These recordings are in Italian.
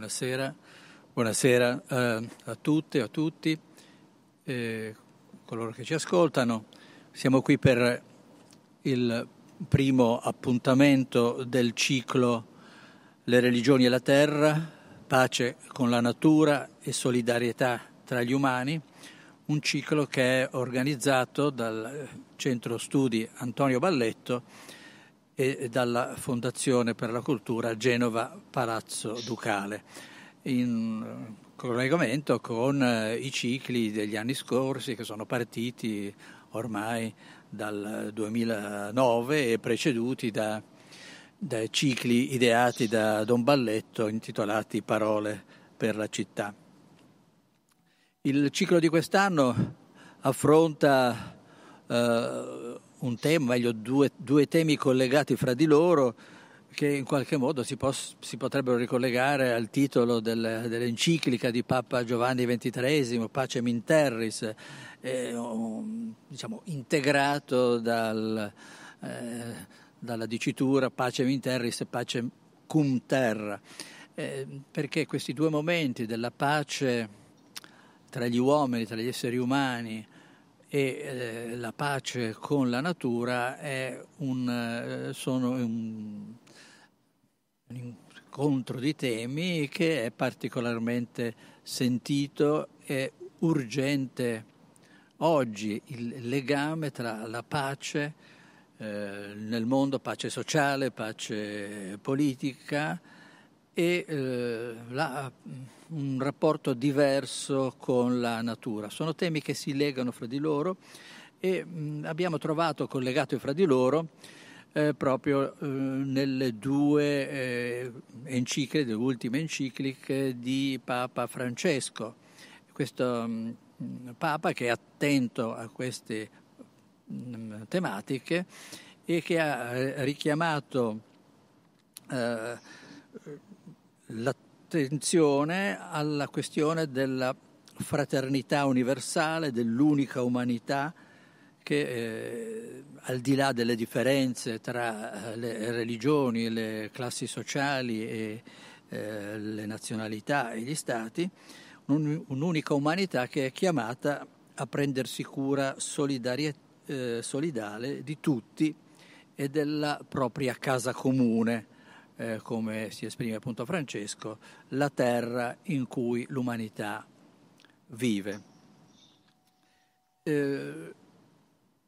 Buonasera, buonasera eh, a tutte e a tutti, eh, coloro che ci ascoltano. Siamo qui per il primo appuntamento del ciclo Le religioni e la terra, pace con la natura e solidarietà tra gli umani, un ciclo che è organizzato dal Centro Studi Antonio Balletto e dalla Fondazione per la Cultura Genova Palazzo Ducale, in collegamento con eh, i cicli degli anni scorsi che sono partiti ormai dal 2009 e preceduti da, da cicli ideati da Don Balletto intitolati Parole per la città. Il ciclo di quest'anno affronta eh, un tema, meglio due, due, temi collegati fra di loro che in qualche modo si, pos, si potrebbero ricollegare al titolo del, dell'enciclica di Papa Giovanni XXIII, Pacem in Terris, eh, diciamo, integrato dal, eh, dalla dicitura Pacem in Terris e Pacem cum terra, eh, perché questi due momenti della pace tra gli uomini, tra gli esseri umani, e eh, la pace con la natura è un, eh, sono un, un, incontro di temi che è particolarmente sentito e urgente oggi. Il legame tra la pace eh, nel mondo, pace sociale, pace politica e eh, la un rapporto diverso con la natura. Sono temi che si legano fra di loro e mh, abbiamo trovato collegati fra di loro eh, proprio eh, nelle due eh, encicliche, le ultime encicliche di Papa Francesco. Questo mh, Papa che è attento a queste mh, tematiche e che ha eh, richiamato eh, l'attenzione attenzione alla questione della fraternità universale, dell'unica umanità che eh, al di là delle differenze tra eh, le religioni, le classi sociali e eh, le nazionalità e gli stati, un, un'unica umanità che è chiamata a prendersi cura eh, solidale di tutti e della propria casa comune eh, come si esprime appunto Francesco, la terra in cui l'umanità vive. Eh,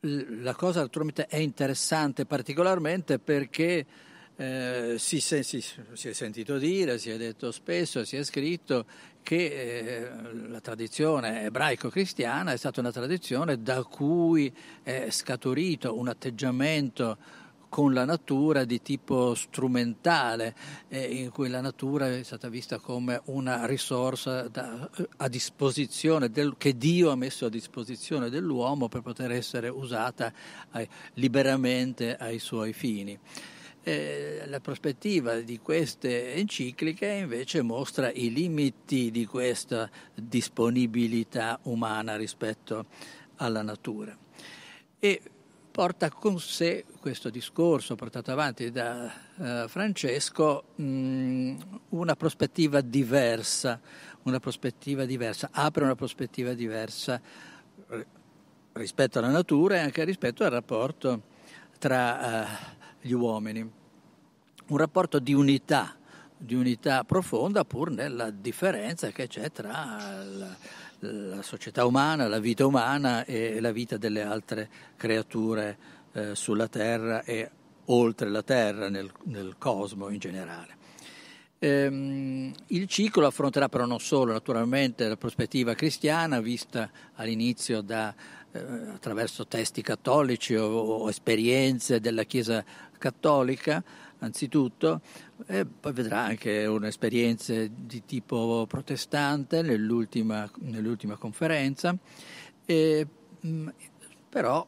la cosa naturalmente è interessante particolarmente perché eh, si, si, si, è sentito dire, si è detto spesso, si è scritto che eh, la tradizione ebraico-cristiana è stata una tradizione da cui è scaturito un atteggiamento con la natura di tipo strumentale, eh, in cui la natura è stata vista come una risorsa da, a disposizione del, che Dio ha messo a disposizione dell'uomo per poter essere usata eh, liberamente ai suoi fini. Eh, la prospettiva di queste encicliche invece mostra i limiti di questa disponibilità umana rispetto alla natura. E porta con sé questo discorso portato avanti da uh, Francesco mh, una prospettiva diversa, una prospettiva diversa, apre una prospettiva diversa rispetto alla natura e anche rispetto al rapporto tra uh, gli uomini, un rapporto di unità, di unità profonda pur nella differenza che c'è tra la, la società umana, la vita umana e la vita delle altre creature eh, sulla Terra e oltre la Terra, nel, nel cosmo in generale. Ehm, il ciclo affronterà però non solo naturalmente la prospettiva cristiana vista all'inizio da, eh, attraverso testi cattolici o, o esperienze della Chiesa cattolica, anzitutto, e poi vedrà anche un'esperienza di tipo protestante nell'ultima, nell'ultima conferenza, e, mm, però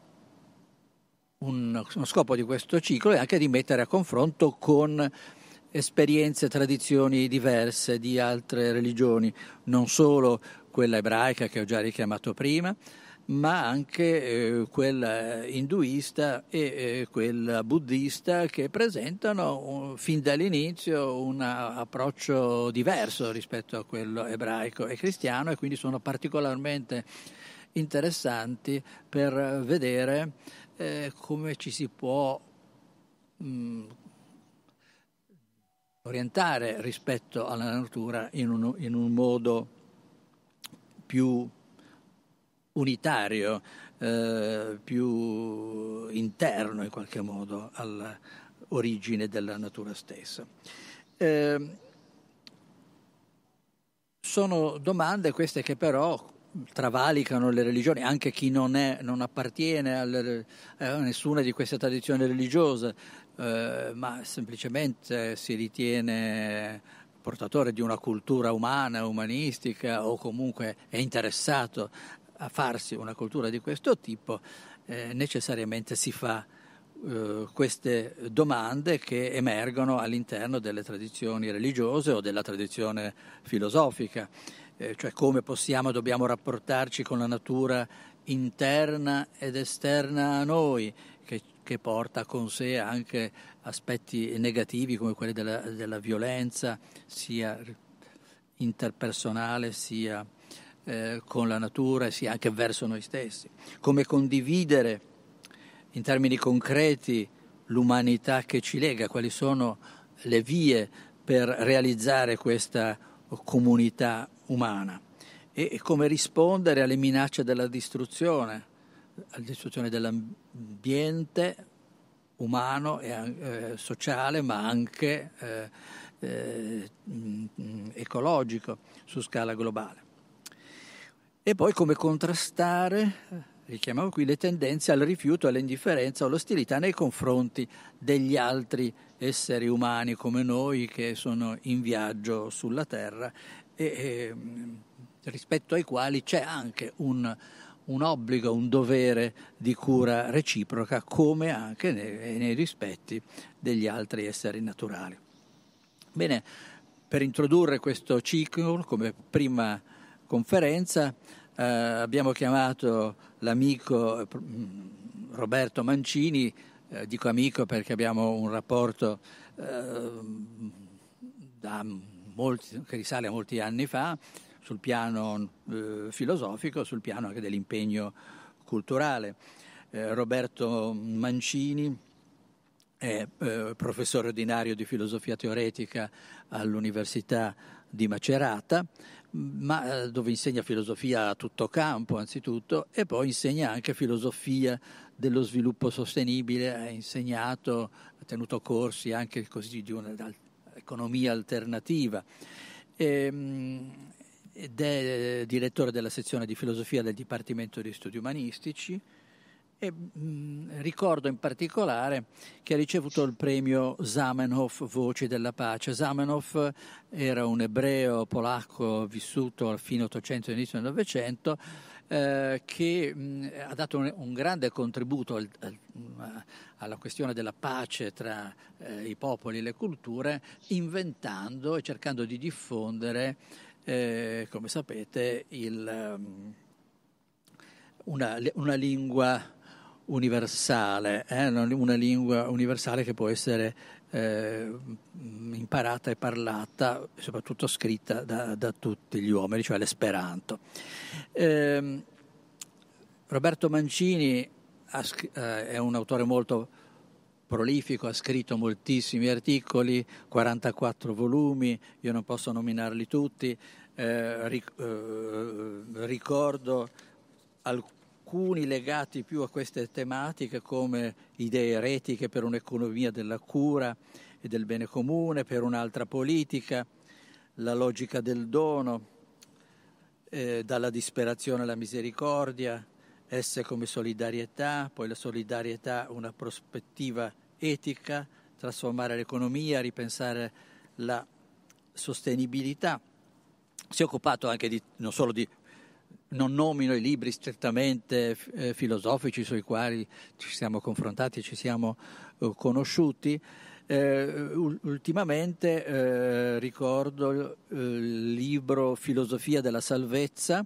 un, uno scopo di questo ciclo è anche di mettere a confronto con esperienze, tradizioni diverse di altre religioni, non solo quella ebraica che ho già richiamato prima, ma anche eh, quella induista e eh, quella buddista che presentano un, fin dall'inizio un approccio diverso rispetto a quello ebraico e cristiano e quindi sono particolarmente interessanti per vedere eh, come ci si può mh, orientare rispetto alla natura in un, in un modo più unitario, eh, più interno in qualche modo all'origine della natura stessa. Eh, sono domande queste che però travalicano le religioni, anche chi non, è, non appartiene alle, a nessuna di queste tradizioni religiose, eh, ma semplicemente si ritiene portatore di una cultura umana, umanistica o comunque è interessato a farsi una cultura di questo tipo, eh, necessariamente si fa eh, queste domande che emergono all'interno delle tradizioni religiose o della tradizione filosofica, eh, cioè come possiamo, dobbiamo rapportarci con la natura interna ed esterna a noi, che, che porta con sé anche aspetti negativi come quelli della, della violenza, sia interpersonale sia eh, con la natura sia anche verso noi stessi, come condividere in termini concreti l'umanità che ci lega, quali sono le vie per realizzare questa comunità umana. E come rispondere alle minacce della distruzione, alla distruzione dell'ambiente umano e eh, sociale, ma anche eh, eh, ecologico su scala globale e poi come contrastare, richiamiamo qui, le tendenze al rifiuto, all'indifferenza all'ostilità nei confronti degli altri esseri umani come noi che sono in viaggio sulla Terra e, e rispetto ai quali c'è anche un, un, obbligo, un dovere di cura reciproca come anche nei, nei rispetti degli altri esseri naturali. Bene, per introdurre questo ciclo come prima conferenza eh, abbiamo chiamato l'amico eh, Roberto Mancini, eh, dico amico perché abbiamo un rapporto eh, molti, che risale a molti anni fa sul piano eh, filosofico, sul piano anche dell'impegno culturale. Eh, Roberto Mancini è professore ordinario di filosofia teoretica all'Università di Macerata, ma eh, dove insegna filosofia a tutto campo anzitutto e poi insegna anche filosofia dello sviluppo sostenibile, ha insegnato, ha tenuto corsi anche così di un'economia alternativa. Ehm, ed è direttore della sezione di filosofia del Dipartimento di Studi Umanistici e, mh, mm, ricordo in particolare che ha ricevuto il premio Zamenhof Voci della Pace. Zamenhof era un ebreo polacco vissuto al fine 800 e inizio del Novecento eh, che mh, mm, ha dato un, un grande contributo al, al, alla questione della pace tra eh, i popoli e le culture, inventando e cercando di diffondere, eh, come sapete, il, una, una lingua universale, eh? una lingua universale che può essere eh, imparata e parlata, soprattutto scritta da, da, tutti gli uomini, cioè l'esperanto. Eh, Roberto Mancini eh, è un autore molto prolifico, ha scritto moltissimi articoli, 44 volumi, io non posso nominarli tutti, eh, eh, ricordo alcuni alcuni legati più a queste tematiche come idee eretiche per un'economia della cura e del bene comune, per un'altra politica, la logica del dono, eh, dalla disperazione alla misericordia, esse come solidarietà, poi la solidarietà una prospettiva etica, trasformare l'economia, ripensare la sostenibilità. Si è occupato anche di, non solo di non nomino i libri strettamente eh, filosofici sui quali ci siamo confrontati e ci siamo eh, conosciuti. Eh, ultimamente eh, ricordo eh, il libro Filosofia della salvezza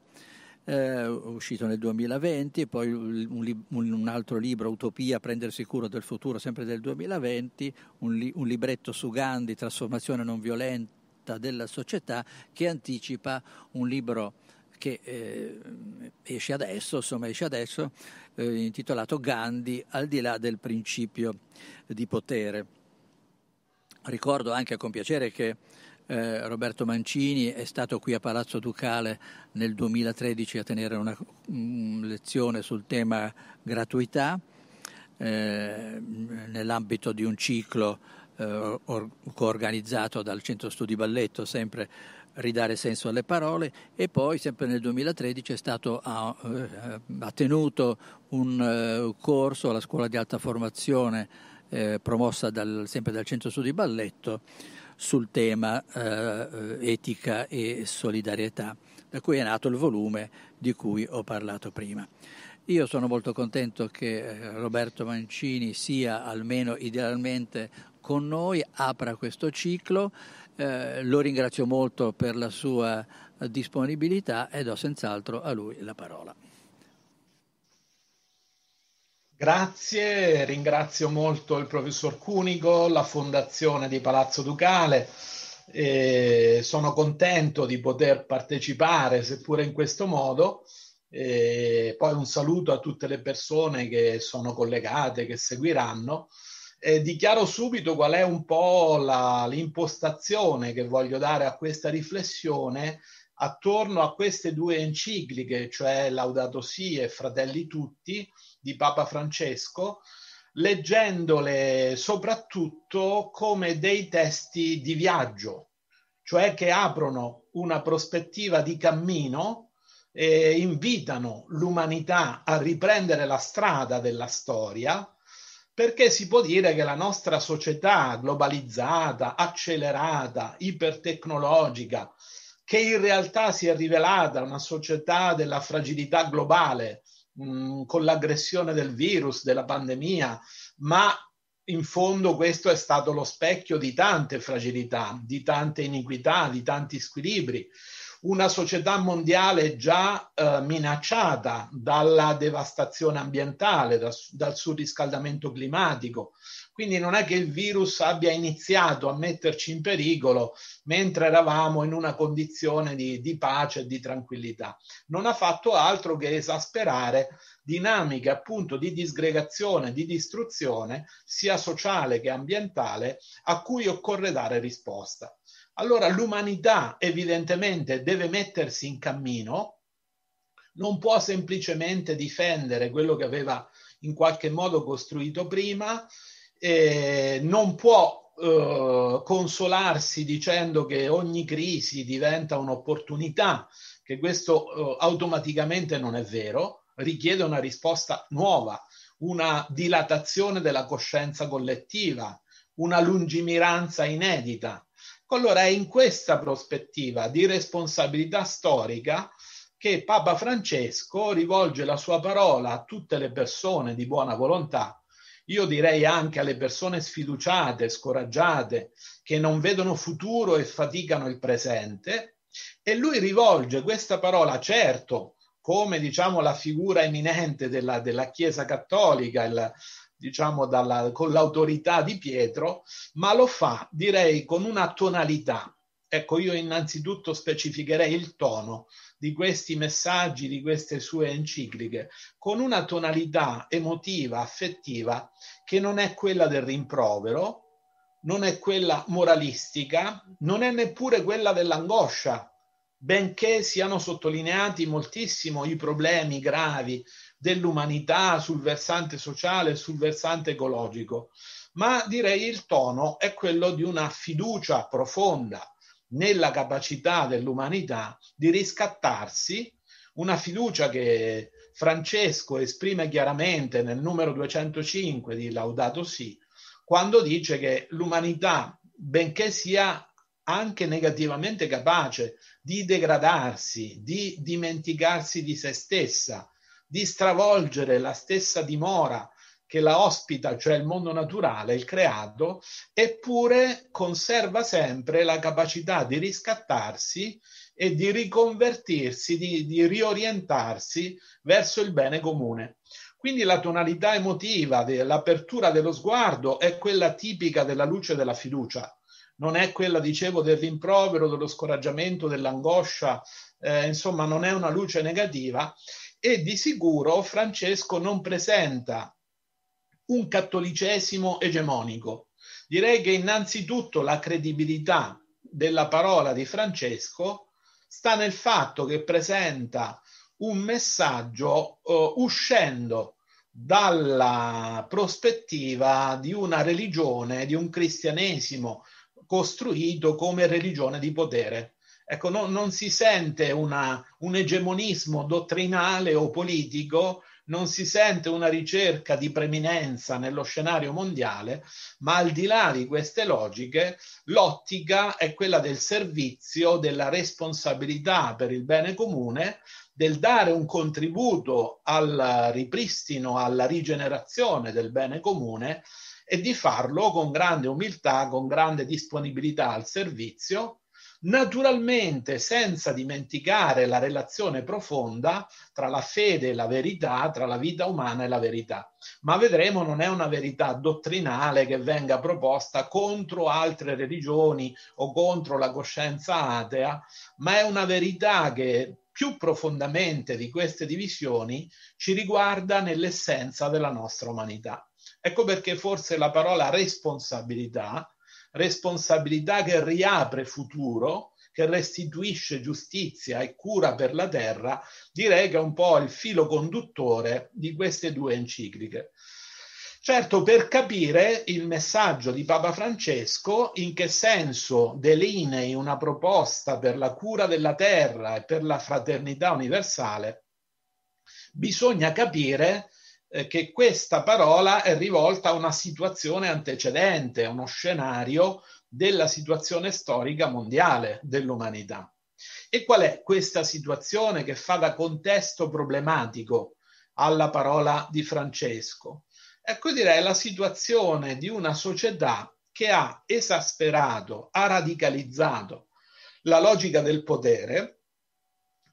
eh, uscito nel 2020, poi un, un, altro libro, Utopia, prendersi cura del futuro, sempre del 2020, un, li, un libretto su Gandhi, Trasformazione non violenta della società, che anticipa un libro che eh, esce adesso, insomma esce adesso, eh, intitolato Gandhi, al di là del principio di potere. Ricordo anche con piacere che eh, Roberto Mancini è stato qui a Palazzo Ducale nel 2013 a tenere una um, lezione sul tema gratuità eh, nell'ambito di un ciclo eh, or- organizzato dal Centro Studi Balletto, sempre ridare senso alle parole e poi sempre nel 2013 è stato ha, eh, ha tenuto un uh, corso alla scuola di alta formazione eh, promossa dal, sempre dal Centro Studi Balletto sul tema eh, etica e solidarietà, da cui è nato il volume di cui ho parlato prima. Io sono molto contento che eh, Roberto Mancini sia almeno idealmente con noi, apra questo ciclo, eh, lo ringrazio molto per la sua disponibilità e do senz'altro a lui la parola. Grazie, ringrazio molto il professor Cunigo, la Fondazione di Palazzo Ducale. E sono contento di poter partecipare, seppure in questo modo. E poi un saluto a tutte le persone che sono collegate, che seguiranno. E dichiaro subito qual è un po' la, l'impostazione che voglio dare a questa riflessione attorno a queste due encicliche, cioè Laudato Si e Fratelli Tutti, di Papa Francesco, leggendole soprattutto come dei testi di viaggio, cioè che aprono una prospettiva di cammino e invitano l'umanità a riprendere la strada della storia, perché si può dire che la nostra società globalizzata, accelerata, ipertecnologica, che in realtà si è rivelata una società della fragilità globale, mh, con l'aggressione del virus, della pandemia, ma in fondo questo è stato lo specchio di tante fragilità, di tante iniquità, di tanti squilibri. Una società mondiale già eh, minacciata dalla devastazione ambientale, da, dal surriscaldamento climatico, quindi non è che il virus abbia iniziato a metterci in pericolo mentre eravamo in una condizione di, di pace e di tranquillità. Non ha fatto altro che esasperare dinamiche appunto di disgregazione, di distruzione, sia sociale che ambientale, a cui occorre dare risposta. Allora l'umanità evidentemente deve mettersi in cammino, non può semplicemente difendere quello che aveva in qualche modo costruito prima, non può eh, consolarsi dicendo che ogni crisi diventa un'opportunità, che questo eh, automaticamente non è vero, richiede una risposta nuova, una dilatazione della coscienza collettiva, una lungimiranza inedita. Allora è in questa prospettiva di responsabilità storica che Papa Francesco rivolge la sua parola a tutte le persone di buona volontà. Io direi anche alle persone sfiduciate, scoraggiate, che non vedono futuro e faticano il presente, e lui rivolge questa parola, certo, come diciamo la figura eminente della, della Chiesa Cattolica, il, diciamo dalla, con l'autorità di Pietro, ma lo fa, direi, con una tonalità. Ecco, io innanzitutto specificherei il tono di questi messaggi, di queste sue encicliche, con una tonalità emotiva, affettiva, che non è quella del rimprovero, non è quella moralistica, non è neppure quella dell'angoscia, benché siano sottolineati moltissimo i problemi gravi dell'umanità sul versante sociale, sul versante ecologico, ma direi il tono è quello di una fiducia profonda, nella capacità dell'umanità di riscattarsi, una fiducia che Francesco esprime chiaramente nel numero 205 di Laudato Si, quando dice che l'umanità, benché sia anche negativamente capace di degradarsi, di dimenticarsi di se stessa, di stravolgere la stessa dimora che la ospita, cioè il mondo naturale, il creato, eppure conserva sempre la capacità di riscattarsi e di riconvertirsi, di, di riorientarsi verso il bene comune. Quindi la tonalità emotiva, l'apertura dello sguardo è quella tipica della luce della fiducia, non è quella, dicevo, del rimprovero, dello scoraggiamento, dell'angoscia, eh, insomma non è una luce negativa e di sicuro Francesco non presenta un cattolicesimo egemonico. Direi che innanzitutto la credibilità della parola di Francesco sta nel fatto che presenta un messaggio uh, uscendo dalla prospettiva di una religione, di un cristianesimo costruito come religione di potere. Ecco, no, non si sente una, un egemonismo dottrinale o politico, non si sente una ricerca di preminenza nello scenario mondiale, ma al di là di queste logiche, l'ottica è quella del servizio, della responsabilità per il bene comune, del dare un contributo al ripristino, alla rigenerazione del bene comune e di farlo con grande umiltà, con grande disponibilità al servizio naturalmente senza dimenticare la relazione profonda tra la fede e la verità, tra la vita umana e la verità. Ma vedremo non è una verità dottrinale che venga proposta contro altre religioni o contro la coscienza atea, ma è una verità che più profondamente di queste divisioni ci riguarda nell'essenza della nostra umanità. Ecco perché forse la parola responsabilità responsabilità che riapre futuro, che restituisce giustizia e cura per la terra, direi che è un po' il filo conduttore di queste due encicliche. Certo, per capire il messaggio di Papa Francesco, in che senso delinei una proposta per la cura della terra e per la fraternità universale, bisogna capire eh, che questa parola è rivolta a una situazione antecedente, a uno scenario della situazione storica mondiale dell'umanità. E qual è questa situazione che fa da contesto problematico alla parola di Francesco? Ecco direi la situazione di una società che ha esasperato, ha radicalizzato la logica del potere,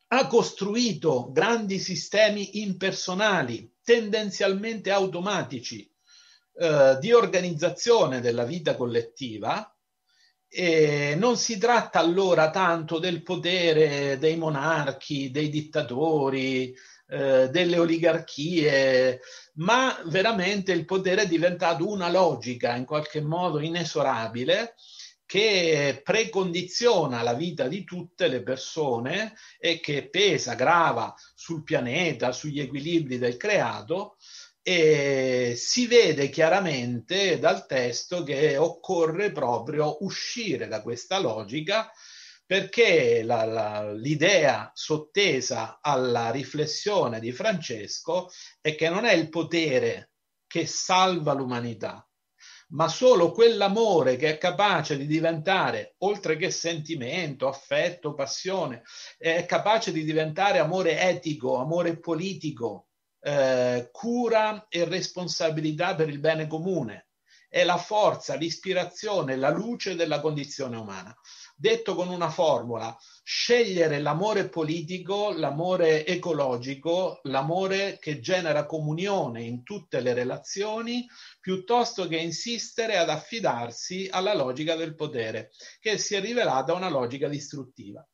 ha costruito grandi sistemi impersonali tendenzialmente automatici eh, di organizzazione della vita collettiva. E non si tratta allora tanto del potere dei monarchi, dei dittatori, eh, delle oligarchie, ma veramente il potere è diventato una logica in qualche modo inesorabile che precondiziona la vita di tutte le persone e che pesa, grava sul pianeta, sugli equilibri del creato e si vede chiaramente dal testo che occorre proprio uscire da questa logica perché la, la, l'idea sottesa alla riflessione di Francesco è che non è il potere che salva l'umanità, ma solo quell'amore che è capace di diventare, oltre che sentimento, affetto, passione, è capace di diventare amore etico, amore politico, eh, cura e responsabilità per il bene comune. È la forza, l'ispirazione, la luce della condizione umana. Detto con una formula, scegliere l'amore politico, l'amore ecologico, l'amore che genera comunione in tutte le relazioni, piuttosto che insistere ad affidarsi alla logica del potere, che si è rivelata una logica distruttiva.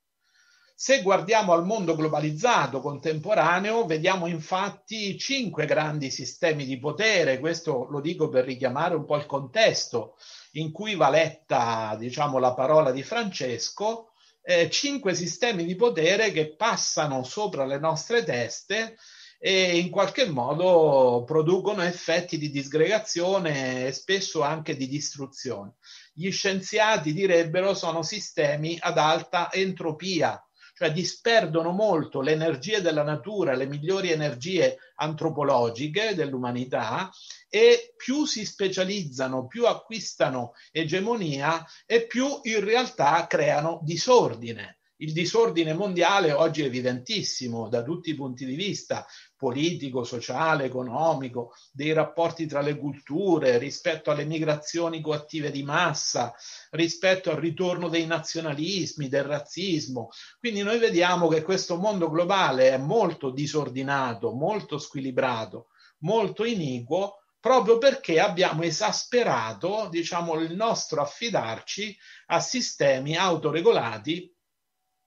Se guardiamo al mondo globalizzato contemporaneo, vediamo infatti cinque grandi sistemi di potere, questo lo dico per richiamare un po' il contesto in cui va letta, diciamo, la parola di Francesco, eh, cinque sistemi di potere che passano sopra le nostre teste e in qualche modo producono effetti di disgregazione e spesso anche di distruzione. Gli scienziati direbbero sono sistemi ad alta entropia, cioè disperdono molto le energie della natura, le migliori energie antropologiche dell'umanità e più si specializzano, più acquistano egemonia e più in realtà creano disordine Il disordine mondiale oggi è evidentissimo da tutti i punti di vista, politico, sociale, economico, dei rapporti tra le culture, rispetto alle migrazioni coattive di massa, rispetto al ritorno dei nazionalismi, del razzismo. Quindi noi vediamo che questo mondo globale è molto disordinato, molto squilibrato, molto iniquo proprio perché abbiamo esasperato, diciamo, il nostro affidarci a sistemi autoregolati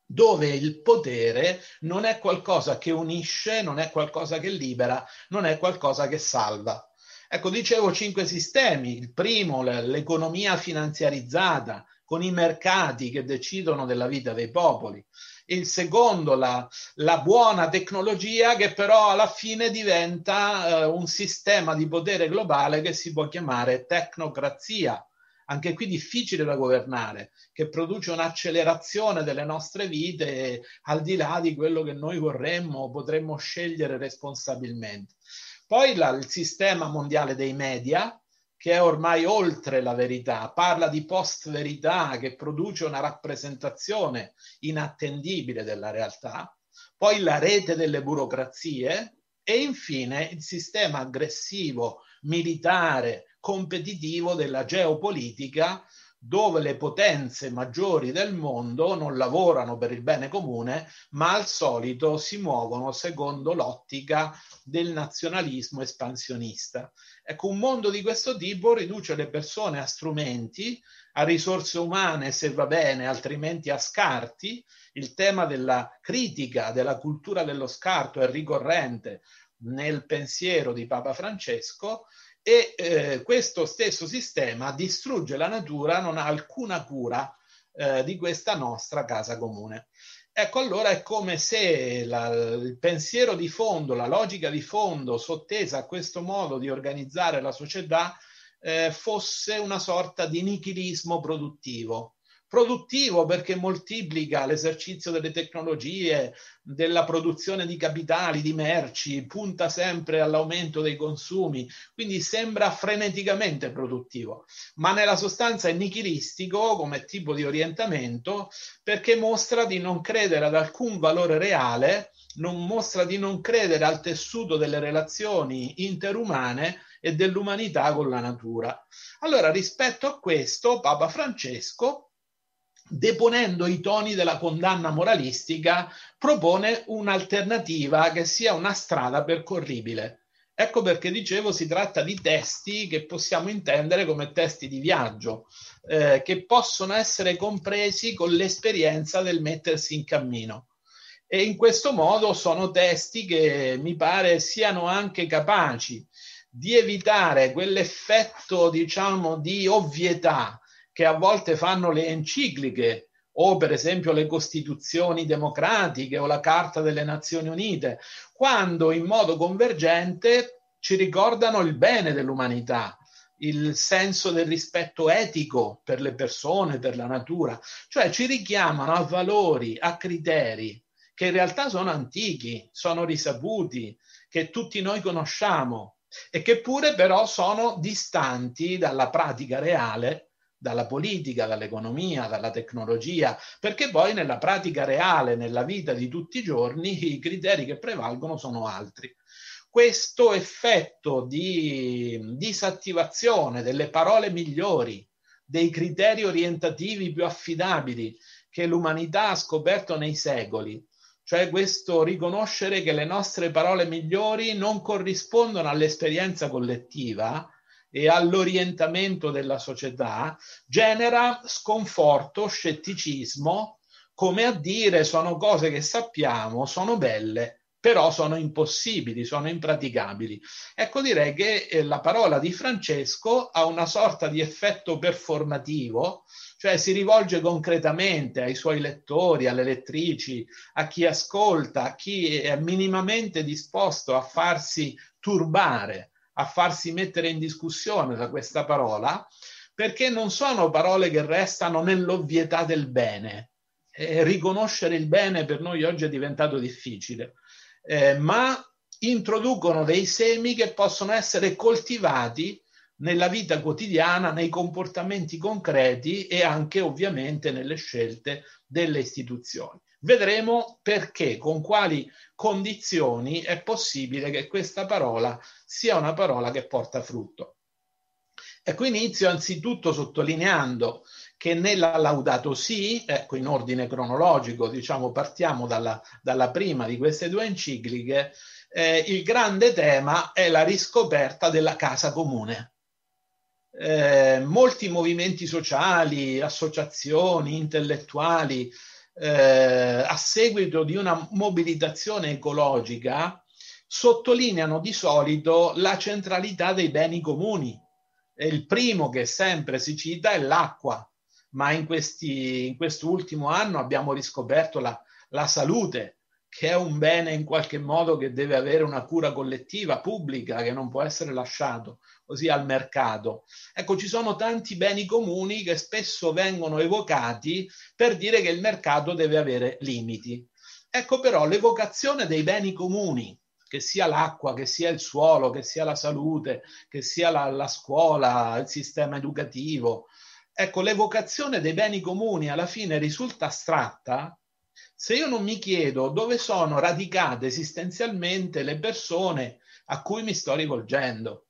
dove il potere non è qualcosa che unisce, non è qualcosa che libera, non è qualcosa che salva. Ecco, dicevo cinque sistemi. Il primo, l'economia finanziarizzata, con i mercati che decidono della vita dei popoli il secondo la, la buona tecnologia che però alla fine diventa eh, un sistema di potere globale che si può chiamare tecnocrazia anche qui difficile da governare, che produce un'accelerazione delle nostre vite al di là di quello che noi vorremmo o potremmo scegliere responsabilmente. Poi la, il sistema mondiale dei media, che è ormai oltre la verità, parla di post-verità che produce una rappresentazione inattendibile della realtà, poi la rete delle burocrazie e infine il sistema aggressivo, militare, competitivo della geopolitica dove le potenze maggiori del mondo non lavorano per il bene comune, ma al solito si muovono secondo l'ottica del nazionalismo espansionista. Ecco, un mondo di questo tipo riduce le persone a strumenti, a risorse umane se va bene, altrimenti a scarti. Il tema della critica della cultura dello scarto è ricorrente nel pensiero di Papa Francesco e eh, questo stesso sistema distrugge la natura, non ha alcuna cura eh, di questa nostra casa comune. Ecco, allora è come se la, il pensiero di fondo, la logica di fondo sottesa a questo modo di organizzare la società eh, fosse una sorta di nichilismo produttivo produttivo perché moltiplica l'esercizio delle tecnologie, della produzione di capitali, di merci, punta sempre all'aumento dei consumi, quindi sembra freneticamente produttivo, ma nella sostanza è nichilistico come tipo di orientamento perché mostra di non credere ad alcun valore reale, non mostra di non credere al tessuto delle relazioni interumane e dell'umanità con la natura. Allora, rispetto a questo, Papa Francesco deponendo i toni della condanna moralistica, propone un'alternativa che sia una strada percorribile. Ecco perché dicevo si tratta di testi che possiamo intendere come testi di viaggio, eh, che possono essere compresi con l'esperienza del mettersi in cammino. E in questo modo sono testi che mi pare siano anche capaci di evitare quell'effetto, diciamo, di ovvietà che a volte fanno le encicliche o per esempio le costituzioni democratiche o la Carta delle Nazioni Unite, quando in modo convergente ci ricordano il bene dell'umanità, il senso del rispetto etico per le persone, per la natura, cioè ci richiamano a valori, a criteri che in realtà sono antichi, sono risaputi, che tutti noi conosciamo e che pure però sono distanti dalla pratica reale dalla politica, dall'economia, dalla tecnologia, perché poi nella pratica reale, nella vita di tutti i giorni, i criteri che prevalgono sono altri. Questo effetto di disattivazione delle parole migliori, dei criteri orientativi più affidabili che l'umanità ha scoperto nei secoli, cioè questo riconoscere che le nostre parole migliori non corrispondono all'esperienza collettiva, e all'orientamento della società genera sconforto, scetticismo, come a dire sono cose che sappiamo, sono belle, però sono impossibili, sono impraticabili. Ecco, direi che eh, la parola di Francesco ha una sorta di effetto performativo, cioè si rivolge concretamente ai suoi lettori, alle lettrici, a chi ascolta, a chi è minimamente disposto a farsi turbare a farsi mettere in discussione da questa parola, perché non sono parole che restano nell'ovvietà del bene. Eh, riconoscere il bene per noi oggi è diventato difficile, eh, ma introducono dei semi che possono essere coltivati nella vita quotidiana, nei comportamenti concreti e anche ovviamente nelle scelte delle istituzioni. Vedremo perché, con quali condizioni è possibile che questa parola sia una parola che porta frutto. Ecco, inizio anzitutto sottolineando che nella Laudato Si, ecco in ordine cronologico, diciamo partiamo dalla, dalla prima di queste due encicliche, eh, il grande tema è la riscoperta della casa comune. Eh, molti movimenti sociali, associazioni, intellettuali, eh, a seguito di una mobilitazione ecologica, sottolineano di solito la centralità dei beni comuni. Il primo che sempre si cita è l'acqua, ma in, questi, in quest'ultimo anno abbiamo riscoperto la, la salute, che è un bene in qualche modo che deve avere una cura collettiva, pubblica, che non può essere lasciato così al mercato. Ecco, ci sono tanti beni comuni che spesso vengono evocati per dire che il mercato deve avere limiti. Ecco però l'evocazione dei beni comuni, che sia l'acqua, che sia il suolo, che sia la salute, che sia la, la scuola, il sistema educativo. Ecco, l'evocazione dei beni comuni alla fine risulta astratta se io non mi chiedo dove sono radicate esistenzialmente le persone a cui mi sto rivolgendo.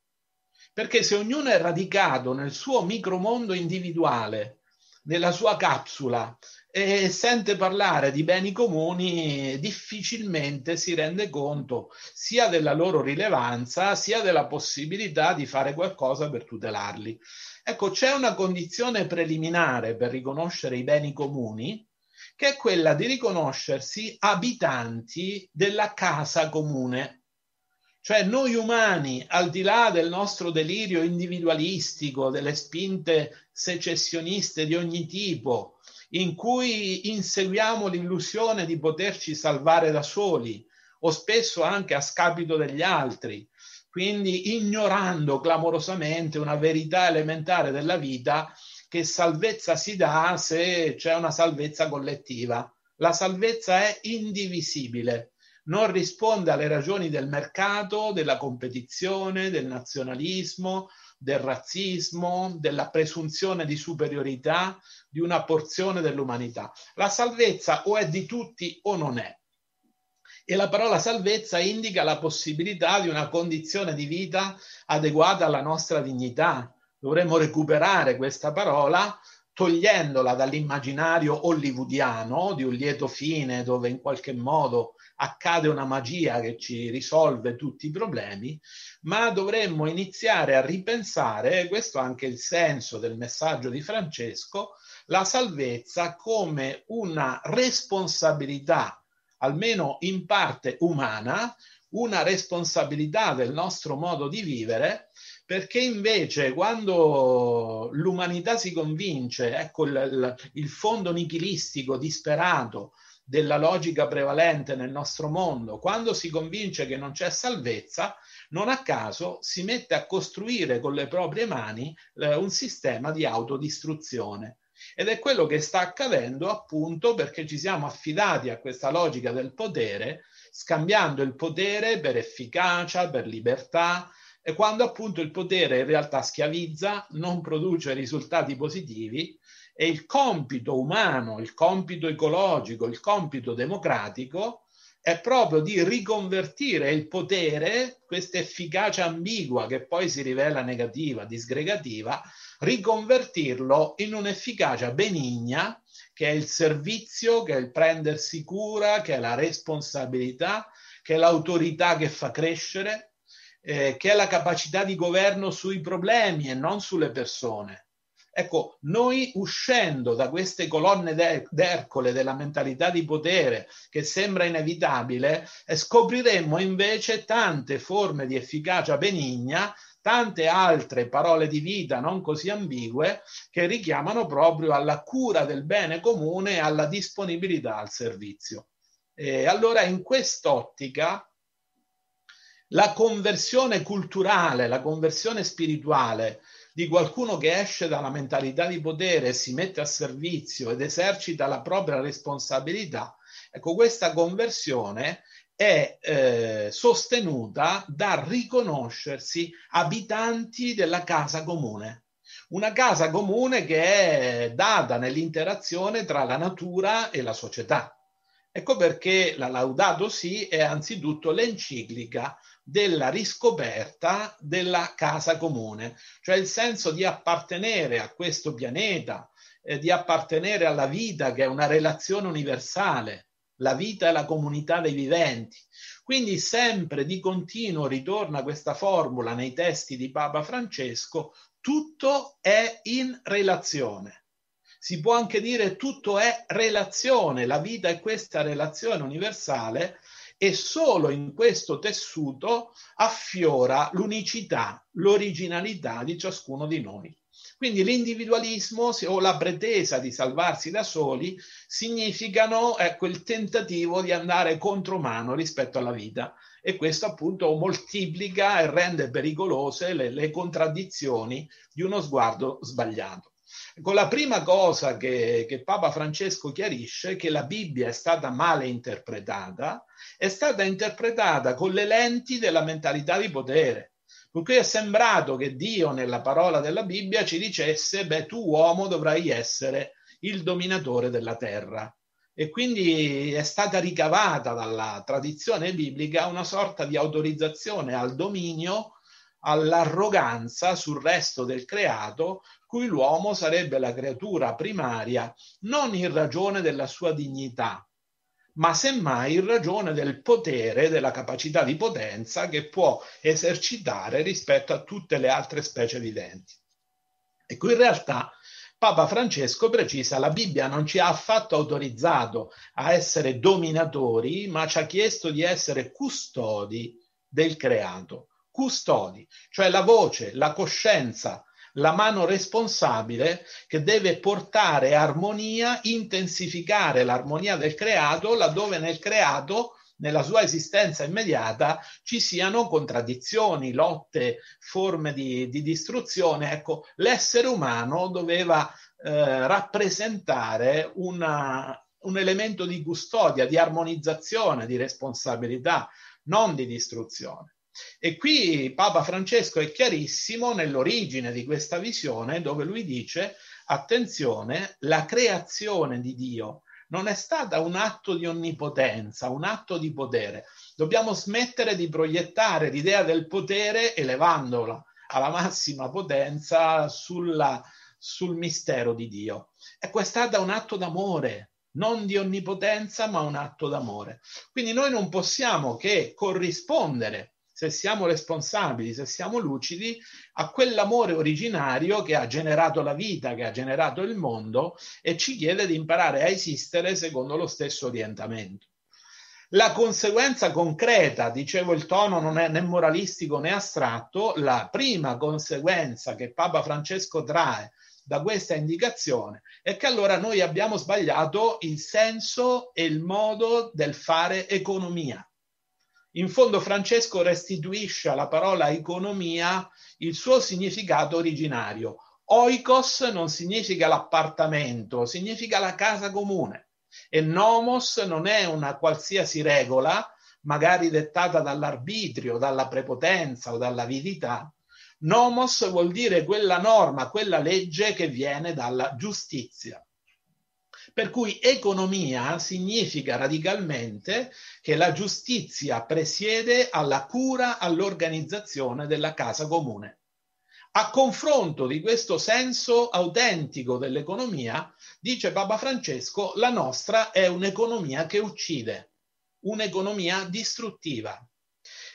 Perché se ognuno è radicato nel suo micromondo individuale, nella sua capsula, e sente parlare di beni comuni, difficilmente si rende conto sia della loro rilevanza, sia della possibilità di fare qualcosa per tutelarli. Ecco, c'è una condizione preliminare per riconoscere i beni comuni, che è quella di riconoscersi abitanti della casa comune. Cioè noi umani, al di là del nostro delirio individualistico, delle spinte secessioniste di ogni tipo, in cui inseguiamo l'illusione di poterci salvare da soli o spesso anche a scapito degli altri, quindi ignorando clamorosamente una verità elementare della vita che salvezza si dà se c'è una salvezza collettiva. La salvezza è indivisibile, non risponde alle ragioni del mercato, della competizione, del nazionalismo, del razzismo, della presunzione di superiorità di una porzione dell'umanità. La salvezza o è di tutti o non è. E la parola salvezza indica la possibilità di una condizione di vita adeguata alla nostra dignità, dovremmo recuperare questa parola togliendola dall'immaginario hollywoodiano di un lieto fine dove in qualche modo accade una magia che ci risolve tutti i problemi, ma dovremmo iniziare a ripensare, questo è anche il senso del messaggio di Francesco, la salvezza come una responsabilità, almeno in parte umana, una responsabilità del nostro modo di vivere perché invece quando l'umanità si convince, ecco il, il fondo nichilistico disperato della logica prevalente nel nostro mondo, quando si convince che non c'è salvezza, non a caso si mette a costruire con le proprie mani eh, un sistema di autodistruzione. Ed è quello che sta accadendo appunto perché ci siamo affidati a questa logica del potere, scambiando il potere per efficacia, per libertà, e quando appunto il potere in realtà schiavizza, non produce risultati positivi e il compito umano, il compito ecologico, il compito democratico è proprio di riconvertire il potere, questa efficacia ambigua che poi si rivela negativa, disgregativa, riconvertirlo in un'efficacia benigna che è il servizio, che è il prendersi cura, che è la responsabilità, che è l'autorità che fa crescere, eh, che è la capacità di governo sui problemi e non sulle persone. Ecco, noi uscendo da queste colonne d'Ercole della mentalità di potere che sembra inevitabile, eh, scopriremmo invece tante forme di efficacia benigna, tante altre parole di vita non così ambigue che richiamano proprio alla cura del bene comune e alla disponibilità al servizio. E allora in quest'ottica la conversione culturale, la conversione spirituale di qualcuno che esce dalla mentalità di potere si mette a servizio ed esercita la propria responsabilità, ecco, questa conversione è eh, sostenuta dal riconoscersi abitanti della casa comune. Una casa comune che è data nell'interazione tra la natura e la società. Ecco perché la Laudato Si è anzitutto l'enciclica della riscoperta della casa comune, cioè il senso di appartenere a questo pianeta, eh, di appartenere alla vita che è una relazione universale, la vita è la comunità dei viventi. Quindi sempre di continuo ritorna questa formula nei testi di Papa Francesco, tutto è in relazione. Si può anche dire tutto è relazione, la vita è questa relazione universale e solo in questo tessuto affiora l'unicità, l'originalità di ciascuno di noi. Quindi l'individualismo o la pretesa di salvarsi da soli significano ecco, il tentativo di andare contromano rispetto alla vita e questo appunto moltiplica e rende pericolose le, le contraddizioni di uno sguardo sbagliato. Ecco, la prima cosa che, che, Papa Francesco chiarisce è che la Bibbia è stata male interpretata, è stata interpretata con le lenti della mentalità di potere. Per cui è sembrato che Dio nella parola della Bibbia ci dicesse, beh, tu uomo dovrai essere il dominatore della terra. E quindi è stata ricavata dalla tradizione biblica una sorta di autorizzazione al dominio, all'arroganza sul resto del creato, cui l'uomo sarebbe la creatura primaria, non in ragione della sua dignità, ma semmai in ragione del potere, della capacità di potenza che può esercitare rispetto a tutte le altre specie viventi. Ecco, in realtà Papa Francesco precisa la Bibbia non ci ha affatto autorizzato a essere dominatori, ma ci ha chiesto di essere custodi del creato. Custodi, cioè la voce, la coscienza, la mano responsabile che deve portare armonia, intensificare l'armonia del creato laddove nel creato nella sua esistenza immediata ci siano contraddizioni, lotte, forme di, di distruzione. Ecco, l'essere umano doveva eh, rappresentare una, un elemento di custodia, di armonizzazione, di responsabilità, non di distruzione. E qui Papa Francesco è chiarissimo nell'origine di questa visione dove lui dice attenzione, la creazione di Dio non è stata un atto di onnipotenza, un atto di potere. Dobbiamo smettere di proiettare l'idea del potere elevandola alla massima potenza sulla, sul mistero di Dio. Ecco, è stata un atto d'amore, non di onnipotenza, ma un atto d'amore. Quindi noi non possiamo che corrispondere se siamo responsabili, se siamo lucidi, a quell'amore originario che ha generato la vita, che ha generato il mondo e ci chiede di imparare a esistere secondo lo stesso orientamento. La conseguenza concreta, dicevo il tono non è né moralistico né astratto, la prima conseguenza che Papa Francesco trae da questa indicazione è che allora noi abbiamo sbagliato il senso e il modo del fare economia. In fondo Francesco restituisce alla parola economia il suo significato originario. Oikos non significa l'appartamento, significa la casa comune. E nomos non è una qualsiasi regola, magari dettata dall'arbitrio, dalla prepotenza o dall'avidità. Nomos vuol dire quella norma, quella legge che viene dalla giustizia. Per cui economia significa radicalmente che la giustizia presiede alla cura, all'organizzazione della casa comune. A confronto di questo senso autentico dell'economia, dice Papa Francesco, la nostra è un'economia che uccide, un'economia distruttiva.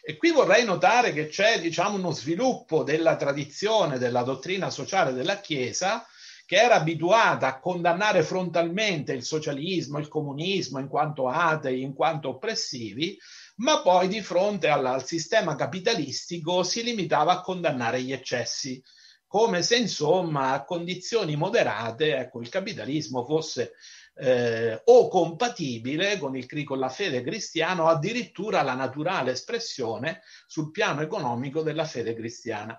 E qui vorrei notare che c'è diciamo, uno sviluppo della tradizione, della dottrina sociale della Chiesa che era abituata a condannare frontalmente il socialismo, il comunismo in quanto atei, in quanto oppressivi, ma poi di fronte al, al sistema capitalistico si limitava a condannare gli eccessi, come se insomma a condizioni moderate ecco, il capitalismo fosse eh, o compatibile con, il, con la fede cristiana o addirittura la naturale espressione sul piano economico della fede cristiana.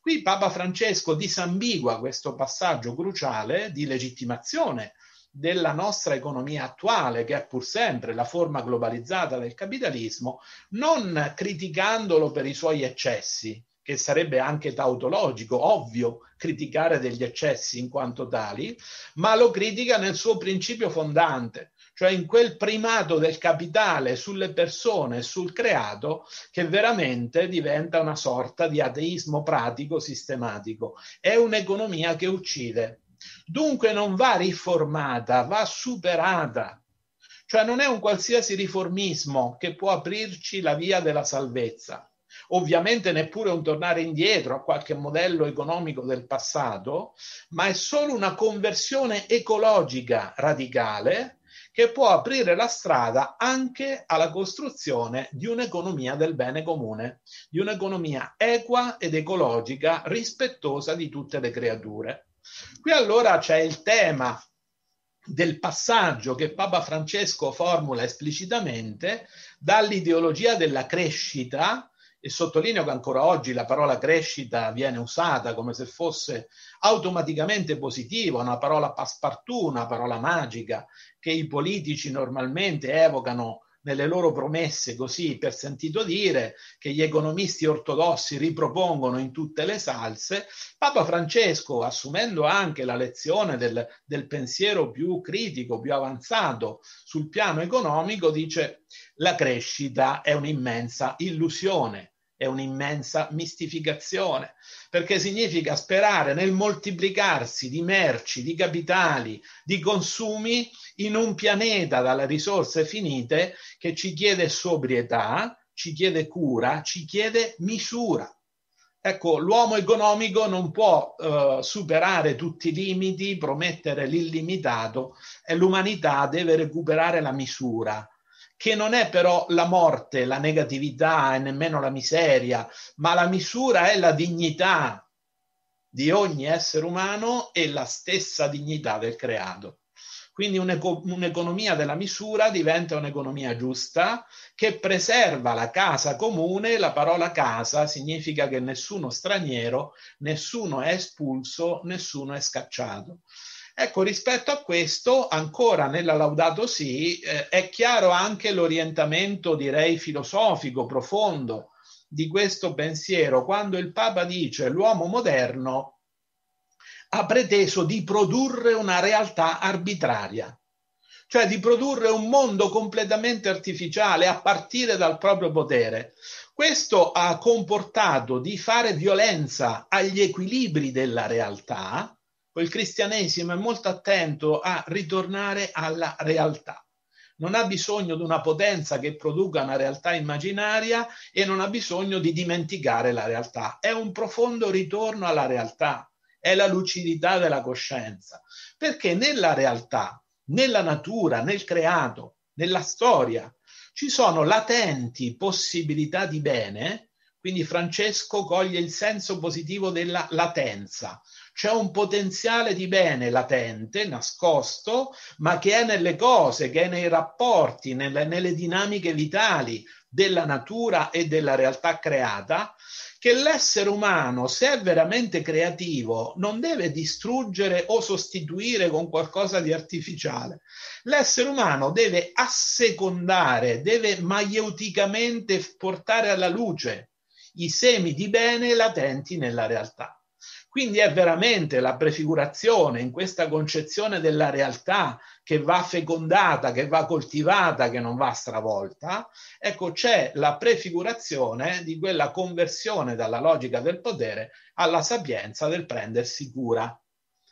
Qui Papa Francesco disambigua questo passaggio cruciale di legittimazione della nostra economia attuale, che è pur sempre la forma globalizzata del capitalismo, non criticandolo per i suoi eccessi, che sarebbe anche tautologico, ovvio, criticare degli eccessi in quanto tali, ma lo critica nel suo principio fondante, cioè in quel primato del capitale sulle persone sul creato che veramente diventa una sorta di ateismo pratico sistematico. È un'economia che uccide. Dunque non va riformata, va superata. Cioè non è un qualsiasi riformismo che può aprirci la via della salvezza ovviamente neppure un tornare indietro a qualche modello economico del passato, ma è solo una conversione ecologica radicale che può aprire la strada anche alla costruzione di un'economia del bene comune, di un'economia equa ed ecologica rispettosa di tutte le creature. Qui allora c'è il tema del passaggio che Papa Francesco formula esplicitamente dall'ideologia della crescita e sottolineo che ancora oggi la parola crescita viene usata come se fosse automaticamente positiva, una parola passepartout, una parola magica che i politici normalmente evocano nelle loro promesse così per sentito dire, che gli economisti ortodossi ripropongono in tutte le salse, Papa Francesco, assumendo anche la lezione del, del pensiero più critico, più avanzato sul piano economico, dice la crescita è un'immensa illusione è un'immensa mistificazione, perché significa sperare nel moltiplicarsi di merci, di capitali, di consumi in un pianeta dalle risorse finite che ci chiede sobrietà, ci chiede cura, ci chiede misura. Ecco, l'uomo economico non può eh, superare tutti i limiti, promettere l'illimitato e l'umanità deve recuperare la misura che non è però la morte, la negatività e nemmeno la miseria, ma la misura è la dignità di ogni essere umano e la stessa dignità del creato. Quindi un'eco- un'economia della misura diventa un'economia giusta che preserva la casa comune. La parola casa significa che nessuno straniero, nessuno è espulso, nessuno è scacciato. Ecco, rispetto a questo, ancora nella Laudato Si, eh, è chiaro anche l'orientamento, direi, filosofico profondo di questo pensiero, quando il Papa dice l'uomo moderno ha preteso di produrre una realtà arbitraria, cioè di produrre un mondo completamente artificiale a partire dal proprio potere. Questo ha comportato di fare violenza agli equilibri della realtà, il cristianesimo è molto attento a ritornare alla realtà. Non ha bisogno di una potenza che produca una realtà immaginaria e non ha bisogno di dimenticare la realtà. È un profondo ritorno alla realtà, è la lucidità della coscienza, perché nella realtà, nella natura, nel creato, nella storia, ci sono latenti possibilità di bene, quindi Francesco coglie il senso positivo della latenza, c'è un potenziale di bene latente, nascosto, ma che è nelle cose, che è nei rapporti, nelle, nelle dinamiche vitali della natura e della realtà creata, che l'essere umano, se è veramente creativo, non deve distruggere o sostituire con qualcosa di artificiale. L'essere umano deve assecondare, deve maieuticamente portare alla luce i semi di bene latenti nella realtà. Quindi è veramente la prefigurazione in questa concezione della realtà che va fecondata, che va coltivata, che non va stravolta. Ecco, c'è la prefigurazione di quella conversione dalla logica del potere alla sapienza del prendersi cura.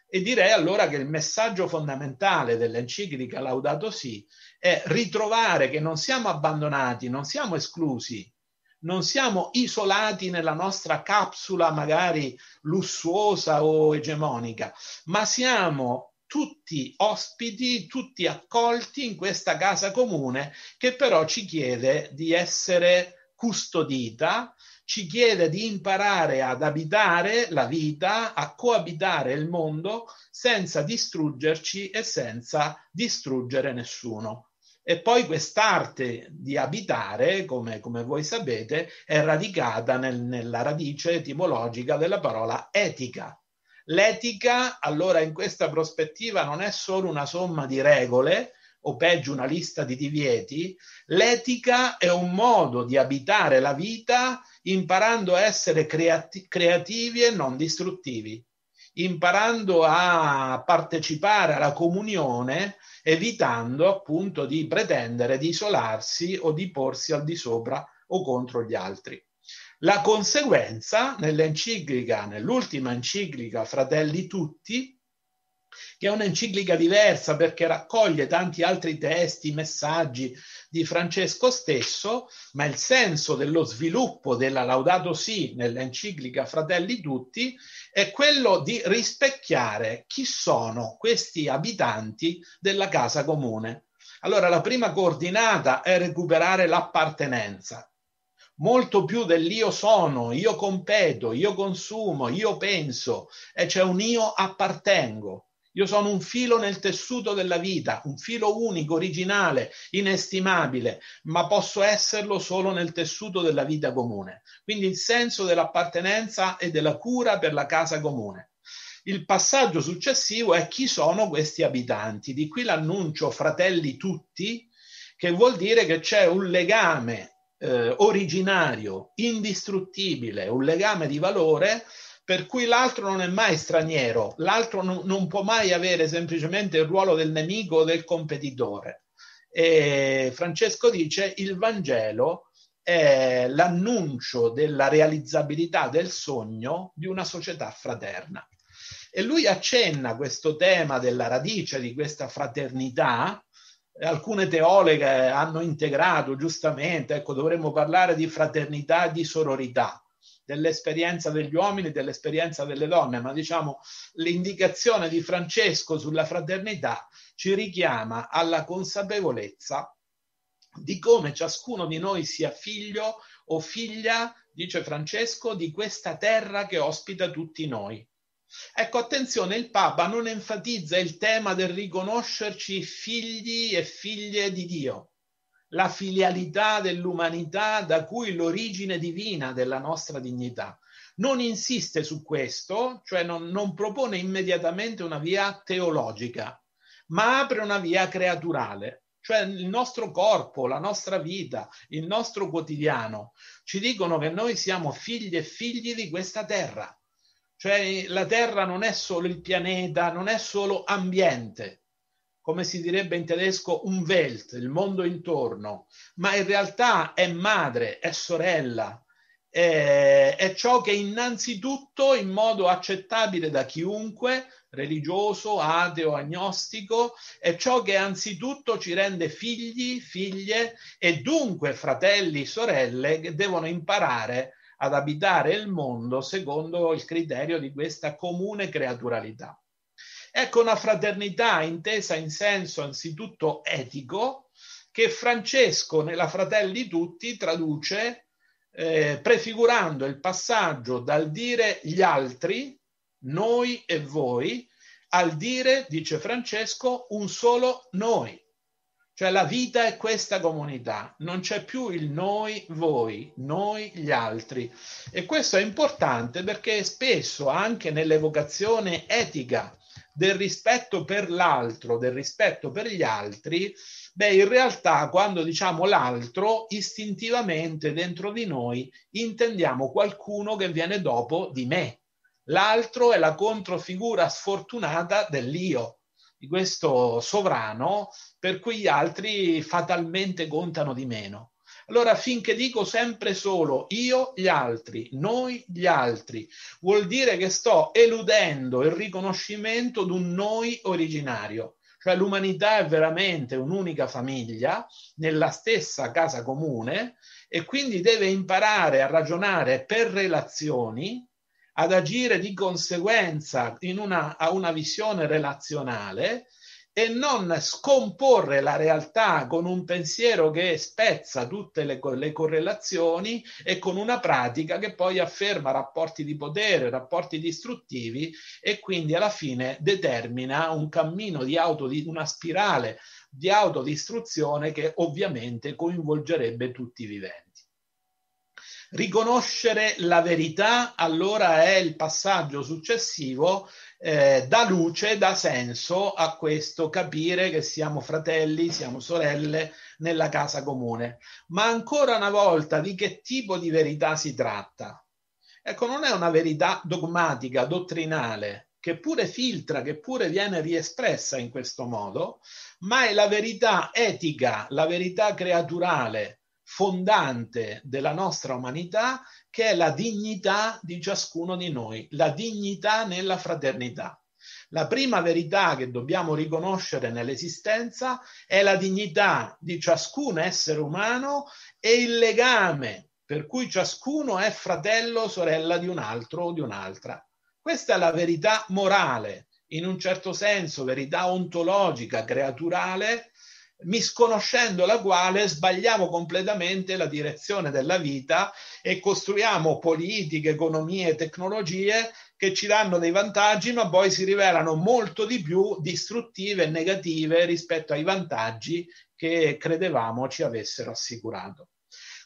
E direi allora che il messaggio fondamentale dell'enciclica Laudato Si è ritrovare che non siamo abbandonati, non siamo esclusi, non siamo isolati nella nostra capsula magari lussuosa o egemonica, ma siamo tutti ospiti, tutti accolti in questa casa comune che però ci chiede di essere custodita, ci chiede di imparare ad abitare la vita, a coabitare il mondo senza distruggerci e senza distruggere nessuno. E poi quest'arte di abitare, come, come voi sapete, è radicata nel, nella radice etimologica della parola etica. L'etica, allora, in questa prospettiva non è solo una somma di regole, o peggio una lista di divieti, l'etica è un modo di abitare la vita imparando a essere creati- creativi e non distruttivi, imparando a partecipare alla comunione, evitando appunto di pretendere di isolarsi o di porsi al di sopra o contro gli altri. La conseguenza nell'enciclica, nell'ultima enciclica Fratelli Tutti, che è un'enciclica diversa perché raccoglie tanti altri testi, messaggi di Francesco stesso, ma il senso dello sviluppo della Laudato Si nell'enciclica Fratelli Tutti è quello di rispecchiare chi sono questi abitanti della casa comune. Allora la prima coordinata è recuperare l'appartenenza, molto più dell'io sono, io competo, io consumo, io penso, e c'è un io appartengo. Io sono un filo nel tessuto della vita, un filo unico, originale, inestimabile, ma posso esserlo solo nel tessuto della vita comune. Quindi il senso dell'appartenenza e della cura per la casa comune. Il passaggio successivo è chi sono questi abitanti. Di qui l'annuncio fratelli tutti, che vuol dire che c'è un legame eh, originario, indistruttibile, un legame di valore per cui l'altro non è mai straniero, l'altro non, non può mai avere semplicemente il ruolo del nemico o del competitore. E Francesco dice il Vangelo è l'annuncio della realizzabilità del sogno di una società fraterna. E lui accenna questo tema della radice di questa fraternità. Alcune teoleghe hanno integrato giustamente, ecco, dovremmo parlare di fraternità e di sororità dell'esperienza degli uomini, dell'esperienza delle donne, ma diciamo l'indicazione di Francesco sulla fraternità ci richiama alla consapevolezza di come ciascuno di noi sia figlio o figlia, dice Francesco, di questa terra che ospita tutti noi. Ecco, attenzione, il Papa non enfatizza il tema del riconoscerci figli e figlie di Dio, la filialità dell'umanità da cui l'origine divina della nostra dignità. Non insiste su questo, cioè non, non propone immediatamente una via teologica, ma apre una via creaturale, cioè il nostro corpo, la nostra vita, il nostro quotidiano, ci dicono che noi siamo figli e figli di questa terra. Cioè la terra non è solo il pianeta, non è solo ambiente, come si direbbe in tedesco, un Welt, il mondo intorno, ma in realtà è madre, è sorella, è, è ciò che innanzitutto in modo accettabile da chiunque, religioso, ateo, agnostico, è ciò che anzitutto ci rende figli, figlie e dunque fratelli, sorelle che devono imparare ad abitare il mondo secondo il criterio di questa comune creaturalità. Ecco una fraternità intesa in senso anzitutto etico che Francesco nella Fratelli Tutti traduce eh, prefigurando il passaggio dal dire gli altri, noi e voi, al dire, dice Francesco, un solo noi. Cioè la vita è questa comunità, non c'è più il noi, voi, noi, gli altri. E questo è importante perché spesso anche nell'evocazione etica del rispetto per l'altro, del rispetto per gli altri, beh, in realtà quando diciamo l'altro, istintivamente dentro di noi intendiamo qualcuno che viene dopo di me. L'altro è la controfigura sfortunata dell'io, di questo sovrano, per cui gli altri fatalmente contano di meno. Allora, finché dico sempre solo io, gli altri, noi, gli altri, vuol dire che sto eludendo il riconoscimento di un noi originario. Cioè l'umanità è veramente un'unica famiglia nella stessa casa comune e quindi deve imparare a ragionare per relazioni, ad agire di conseguenza in una, a una visione relazionale e non scomporre la realtà con un pensiero che spezza tutte le, le, correlazioni e con una pratica che poi afferma rapporti di potere, rapporti distruttivi e quindi alla fine determina un cammino di auto, una spirale di autodistruzione che ovviamente coinvolgerebbe tutti i viventi. Riconoscere la verità allora è il passaggio successivo, eh, dà luce, dà senso a questo capire che siamo fratelli, siamo sorelle nella casa comune. Ma ancora una volta di che tipo di verità si tratta? Ecco, non è una verità dogmatica, dottrinale, che pure filtra, che pure viene riespressa in questo modo, ma è la verità etica, la verità creaturale, fondante della nostra umanità, che è la dignità di ciascuno di noi, la dignità nella fraternità. La prima verità che dobbiamo riconoscere nell'esistenza è la dignità di ciascun essere umano e il legame per cui ciascuno è fratello o sorella di un altro o di un'altra. Questa è la verità morale, in un certo senso verità ontologica, creaturale, misconoscendo la quale sbagliamo completamente la direzione della vita e costruiamo politiche, economie, tecnologie che ci danno dei vantaggi, ma poi si rivelano molto di più distruttive e negative rispetto ai vantaggi che credevamo ci avessero assicurato.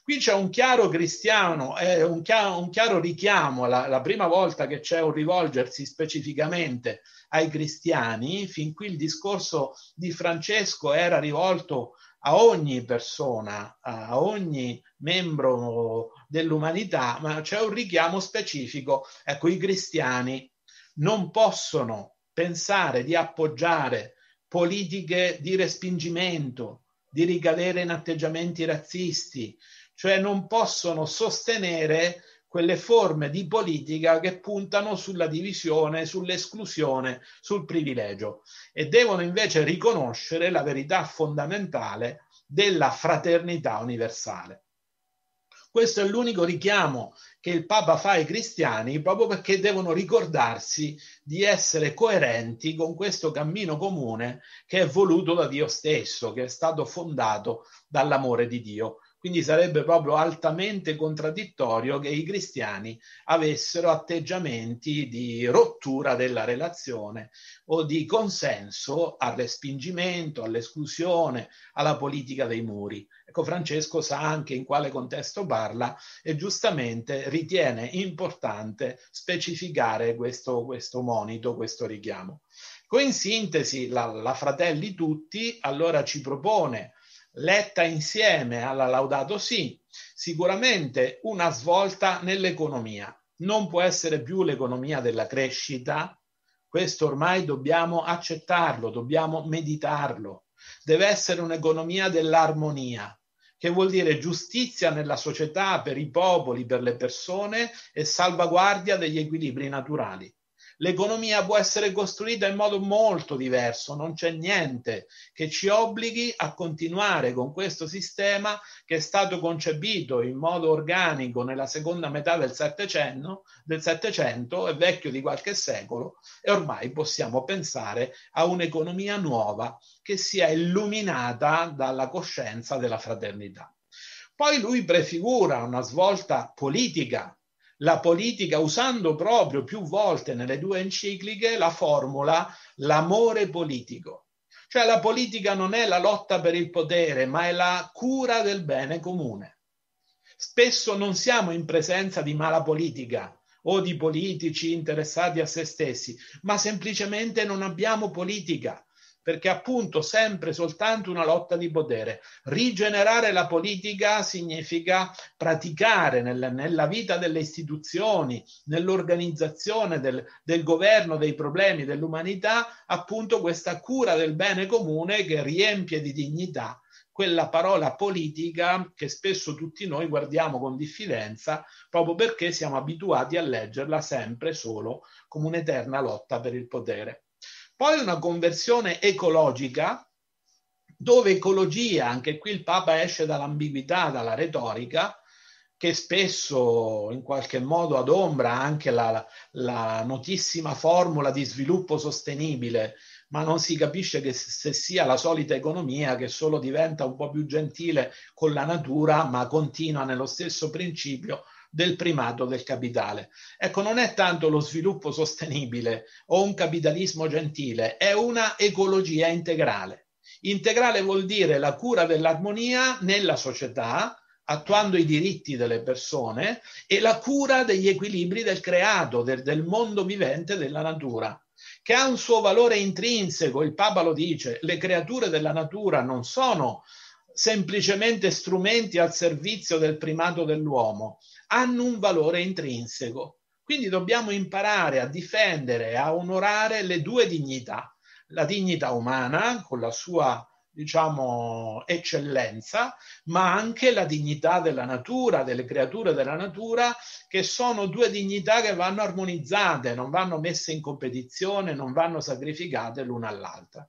Qui c'è un chiaro cristiano, eh, un, chiaro, un, chiaro, richiamo, la, la prima volta che c'è un rivolgersi specificamente ai cristiani, fin qui il discorso di Francesco era rivolto a ogni persona, a ogni membro dell'umanità, ma c'è un richiamo specifico. Ecco, i cristiani non possono pensare di appoggiare politiche di respingimento, di ricadere in atteggiamenti razzisti, cioè non possono sostenere quelle forme di politica che puntano sulla divisione, sull'esclusione, sul privilegio e devono invece riconoscere la verità fondamentale della fraternità universale. Questo è l'unico richiamo che il Papa fa ai cristiani proprio perché devono ricordarsi di essere coerenti con questo cammino comune che è voluto da Dio stesso, che è stato fondato dall'amore di Dio. Quindi sarebbe proprio altamente contraddittorio che i cristiani avessero atteggiamenti di rottura della relazione o di consenso al respingimento, all'esclusione, alla politica dei muri. Ecco, Francesco sa anche in quale contesto parla e giustamente ritiene importante specificare questo, questo monito, questo richiamo. In sintesi, la, la Fratelli Tutti allora ci propone letta insieme alla Laudato Si, sicuramente una svolta nell'economia. Non può essere più l'economia della crescita, questo ormai dobbiamo accettarlo, dobbiamo meditarlo. Deve essere un'economia dell'armonia, che vuol dire giustizia nella società per i popoli, per le persone e salvaguardia degli equilibri naturali. L'economia può essere costruita in modo molto diverso, non c'è niente che ci obblighi a continuare con questo sistema che è stato concepito in modo organico nella seconda metà del Settecento, del Settecento è vecchio di qualche secolo e ormai possiamo pensare a un'economia nuova che sia illuminata dalla coscienza della fraternità. Poi lui prefigura una svolta politica la politica usando proprio più volte nelle due encicliche la formula l'amore politico. Cioè la politica non è la lotta per il potere, ma è la cura del bene comune. Spesso non siamo in presenza di mala politica o di politici interessati a se stessi, ma semplicemente non abbiamo politica perché appunto sempre soltanto una lotta di potere. Rigenerare la politica significa praticare nel, nella vita delle istituzioni, nell'organizzazione del, del governo dei problemi dell'umanità, appunto questa cura del bene comune che riempie di dignità quella parola politica che spesso tutti noi guardiamo con diffidenza proprio perché siamo abituati a leggerla sempre solo come un'eterna lotta per il potere. Poi una conversione ecologica, dove ecologia, anche qui il Papa esce dall'ambiguità, dalla retorica, che spesso in qualche modo adombra anche la, la notissima formula di sviluppo sostenibile, ma non si capisce che se sia la solita economia che solo diventa un po' più gentile con la natura, ma continua nello stesso principio del primato del capitale. Ecco, non è tanto lo sviluppo sostenibile o un capitalismo gentile, è una ecologia integrale. Integrale vuol dire la cura dell'armonia nella società, attuando i diritti delle persone e la cura degli equilibri del creato, del, del mondo vivente, della natura che ha un suo valore intrinseco, il Papa lo dice, le creature della natura non sono semplicemente strumenti al servizio del primato dell'uomo, hanno un valore intrinseco. Quindi dobbiamo imparare a difendere a onorare le due dignità, la dignità umana con la sua diciamo, eccellenza, ma anche la dignità della natura, delle creature della natura, che sono due dignità che vanno armonizzate, non vanno messe in competizione, non vanno sacrificate l'una all'altra.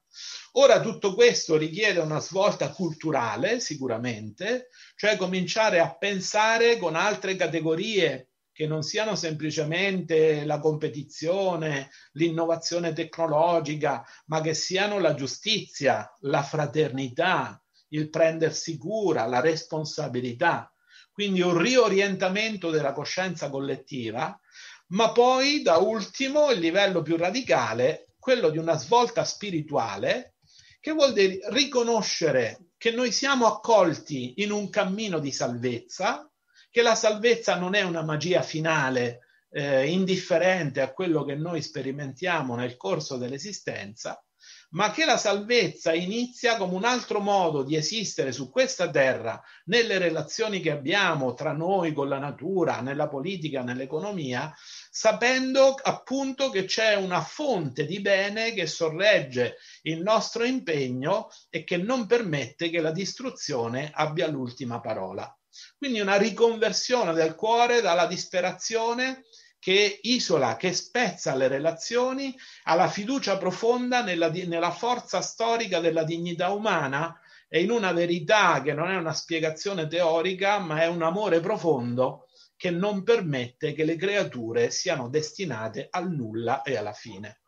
Ora tutto questo richiede una svolta culturale, sicuramente, cioè cominciare a pensare con altre categorie che non siano semplicemente la competizione, l'innovazione tecnologica, ma che siano la giustizia, la fraternità, il prendersi cura, la responsabilità. Quindi un riorientamento della coscienza collettiva, ma poi da ultimo il livello più radicale, quello di una svolta spirituale, che vuol dire riconoscere che noi siamo accolti in un cammino di salvezza, che la salvezza non è una magia finale eh, indifferente a quello che noi sperimentiamo nel corso dell'esistenza, ma che la salvezza inizia come un altro modo di esistere su questa terra, nelle relazioni che abbiamo tra noi con la natura, nella politica, nell'economia, sapendo appunto che c'è una fonte di bene che sorregge il nostro impegno e che non permette che la distruzione abbia l'ultima parola. Quindi una riconversione del cuore dalla disperazione che isola, che spezza le relazioni, alla fiducia profonda nella, nella forza storica della dignità umana e in una verità che non è una spiegazione teorica, ma è un amore profondo che non permette che le creature siano destinate al nulla e alla fine.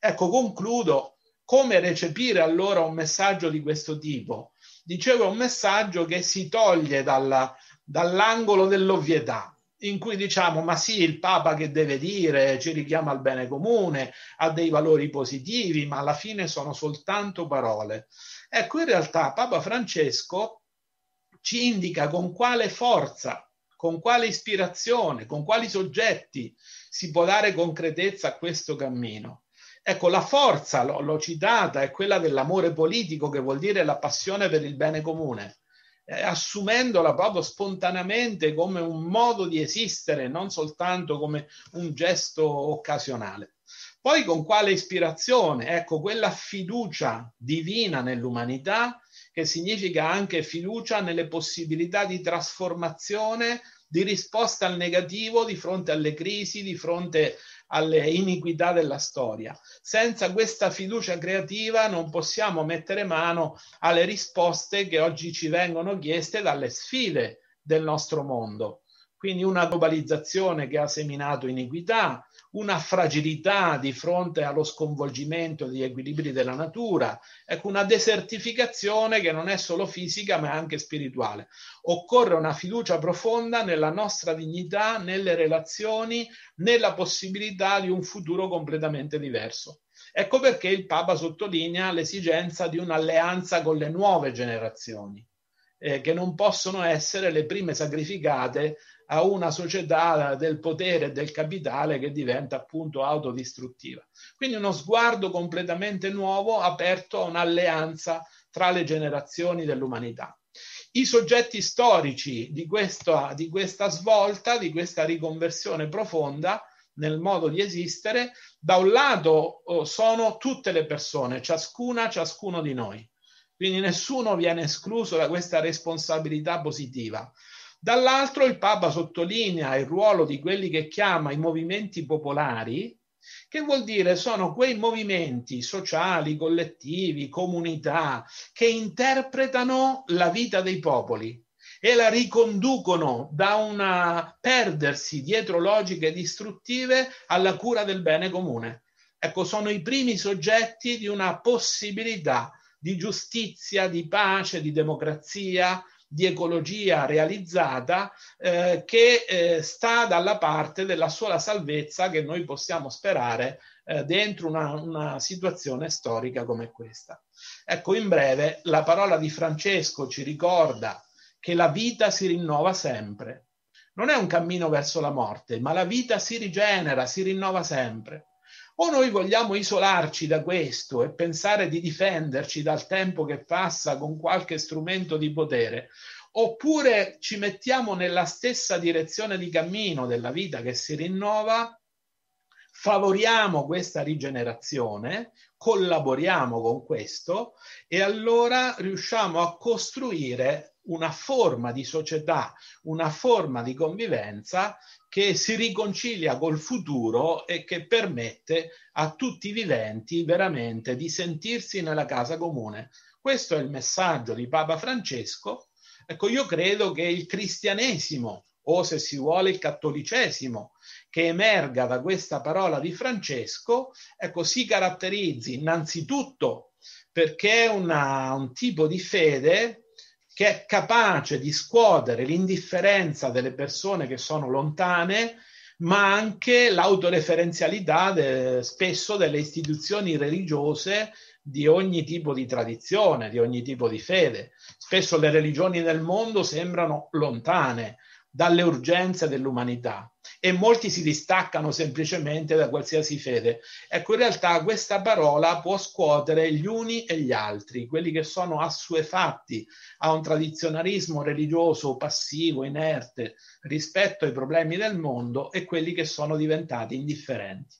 Ecco, concludo. Come recepire allora un messaggio di questo tipo? dicevo è un messaggio che si toglie dalla, dall'angolo dell'ovvietà, in cui diciamo ma sì, il Papa che deve dire, ci richiama al bene comune, ha dei valori positivi, ma alla fine sono soltanto parole. Ecco, in realtà Papa Francesco ci indica con quale forza, con quale ispirazione, con quali soggetti si può dare concretezza a questo cammino. Ecco, la forza, l'ho, citata, è quella dell'amore politico, che vuol dire la passione per il bene comune, eh, assumendola proprio spontaneamente come un modo di esistere, non soltanto come un gesto occasionale. Poi con quale ispirazione? Ecco, quella fiducia divina nell'umanità, che significa anche fiducia nelle possibilità di trasformazione, di risposta al negativo di fronte alle crisi, di fronte alle iniquità della storia. Senza questa fiducia creativa non possiamo mettere mano alle risposte che oggi ci vengono chieste dalle sfide del nostro mondo. Quindi una globalizzazione che ha seminato iniquità, una fragilità di fronte allo sconvolgimento degli equilibri della natura, ecco una desertificazione che non è solo fisica ma anche spirituale. Occorre una fiducia profonda nella nostra dignità, nelle relazioni, nella possibilità di un futuro completamente diverso. Ecco perché il Papa sottolinea l'esigenza di un'alleanza con le nuove generazioni, eh, che non possono essere le prime sacrificate a una società del potere e del capitale che diventa appunto autodistruttiva. Quindi uno sguardo completamente nuovo aperto a un'alleanza tra le generazioni dell'umanità. I soggetti storici di questa, di questa svolta, di questa riconversione profonda nel modo di esistere, da un lato oh, sono tutte le persone, ciascuna, ciascuno di noi. Quindi nessuno viene escluso da questa responsabilità positiva. Dall'altro il Papa sottolinea il ruolo di quelli che chiama i movimenti popolari, che vuol dire sono quei movimenti sociali, collettivi, comunità che interpretano la vita dei popoli e la riconducono da un perdersi dietro logiche distruttive alla cura del bene comune. Ecco, sono i primi soggetti di una possibilità di giustizia, di pace, di democrazia, di ecologia realizzata eh, che eh, sta dalla parte della sola salvezza che noi possiamo sperare eh, dentro una, una situazione storica come questa. Ecco, in breve, la parola di Francesco ci ricorda che la vita si rinnova sempre. Non è un cammino verso la morte, ma la vita si rigenera, si rinnova sempre. O noi vogliamo isolarci da questo e pensare di difenderci dal tempo che passa con qualche strumento di potere, oppure ci mettiamo nella stessa direzione di cammino della vita che si rinnova, favoriamo questa rigenerazione, collaboriamo con questo e allora riusciamo a costruire una forma di società, una forma di convivenza che si riconcilia col futuro e che permette a tutti i viventi veramente di sentirsi nella casa comune. Questo è il messaggio di Papa Francesco. Ecco, io credo che il cristianesimo, o se si vuole il cattolicesimo, che emerga da questa parola di Francesco, ecco, si caratterizzi innanzitutto perché è una, un tipo di fede che è capace di scuotere l'indifferenza delle persone che sono lontane, ma anche l'autoreferenzialità de, spesso delle istituzioni religiose di ogni tipo di tradizione, di ogni tipo di fede. Spesso le religioni del mondo sembrano lontane dalle urgenze dell'umanità e molti si distaccano semplicemente da qualsiasi fede. Ecco, in realtà questa parola può scuotere gli uni e gli altri, quelli che sono assuefatti a un tradizionalismo religioso passivo, inerte rispetto ai problemi del mondo e quelli che sono diventati indifferenti.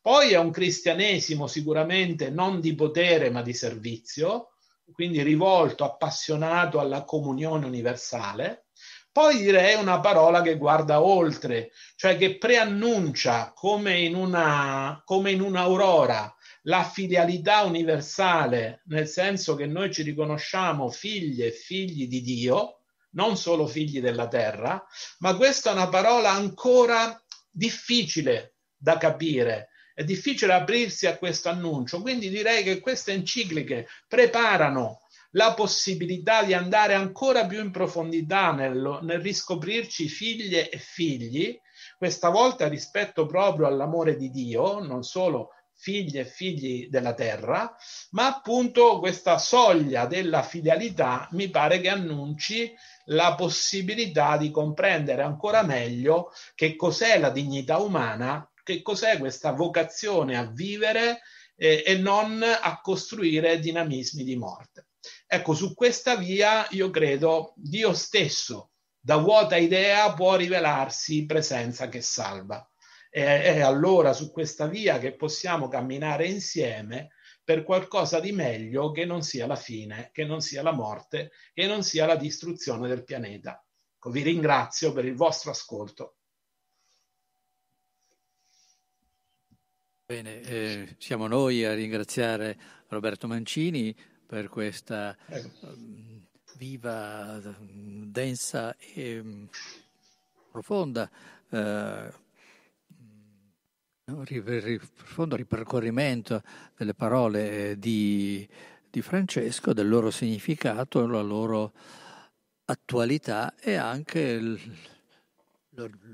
Poi è un cristianesimo sicuramente non di potere ma di servizio, quindi rivolto, appassionato alla comunione universale, poi direi una parola che guarda oltre, cioè che preannuncia come in, una, come in un'aurora la filialità universale, nel senso che noi ci riconosciamo figlie e figli di Dio, non solo figli della terra, ma questa è una parola ancora difficile da capire, è difficile aprirsi a questo annuncio, quindi direi che queste encicliche preparano la possibilità di andare ancora più in profondità nel, nel riscoprirci figlie e figli, questa volta rispetto proprio all'amore di Dio, non solo figli e figli della terra, ma appunto questa soglia della fidelità mi pare che annunci la possibilità di comprendere ancora meglio che cos'è la dignità umana, che cos'è questa vocazione a vivere eh, e non a costruire dinamismi di morte. Ecco, su questa via io credo Dio stesso, da vuota idea, può rivelarsi presenza che salva. E, è allora su questa via che possiamo camminare insieme per qualcosa di meglio che non sia la fine, che non sia la morte, che non sia la distruzione del pianeta. Ecco, vi ringrazio per il vostro ascolto. Bene, eh, siamo noi a ringraziare Roberto Mancini per questa um, viva, densa e um, profonda, uh, profondo ripercorrimento delle parole di, di Francesco, del loro significato, la loro attualità e anche il,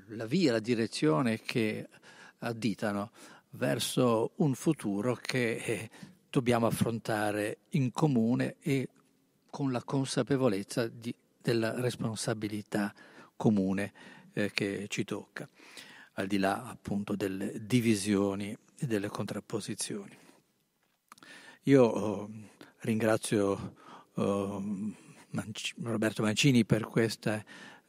la via, la direzione che additano verso un futuro che dobbiamo affrontare in comune e con la consapevolezza di, della responsabilità comune eh, che ci tocca, al di là appunto delle divisioni e delle contrapposizioni. Io oh, ringrazio oh, Manci, Roberto Mancini per, questa,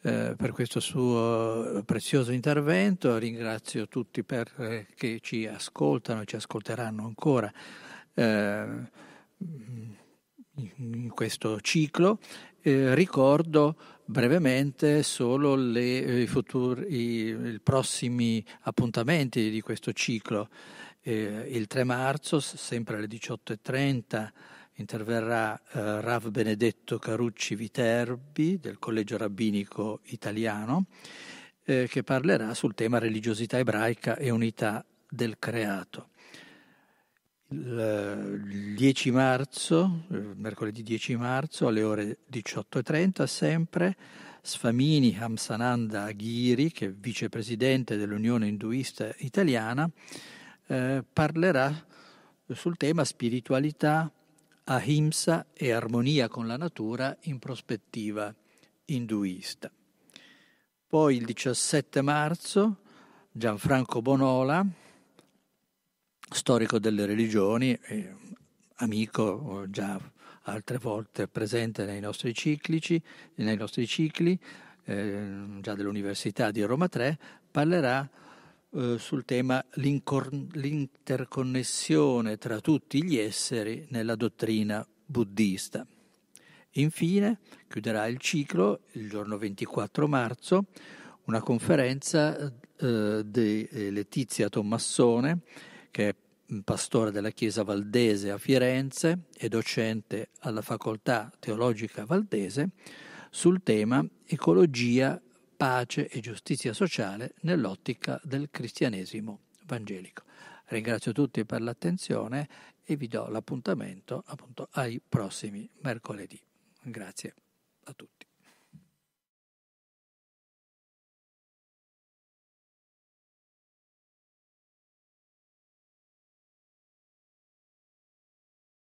eh, per, questo suo prezioso intervento, ringrazio tutti per, eh, che ci ascoltano e ci ascolteranno ancora eh, in questo ciclo. Eh, ricordo brevemente solo le, eh, i, futuri, i, i, prossimi appuntamenti di questo ciclo. Eh, il 3 marzo, sempre alle 18.30, interverrà eh, Rav Benedetto Carucci Viterbi del Collegio Rabbinico Italiano, eh, che parlerà sul tema religiosità ebraica e unità del creato il 10 marzo, mercoledì 10 marzo alle ore 18.30 sempre, Sfamini Hamsananda Aghiri, che è vicepresidente dell'Unione Induista Italiana, eh, parlerà sul tema spiritualità, ahimsa e armonia con la natura in prospettiva induista. Poi il 17 marzo Gianfranco Bonola, storico delle religioni, amico già altre volte presente nei nostri, ciclici, nei nostri cicli, eh, già dell'Università di Roma 3, parlerà eh, sul tema l'interconnessione tra tutti gli esseri nella dottrina buddista. Infine chiuderà il ciclo il giorno 24 marzo una conferenza eh, di eh, Letizia Tommassone, che è pastore della Chiesa Valdese a Firenze e docente alla Facoltà Teologica Valdese, sul tema ecologia, pace e giustizia sociale nell'ottica del cristianesimo evangelico. Ringrazio tutti per l'attenzione e vi do l'appuntamento appunto ai prossimi mercoledì. Grazie a tutti.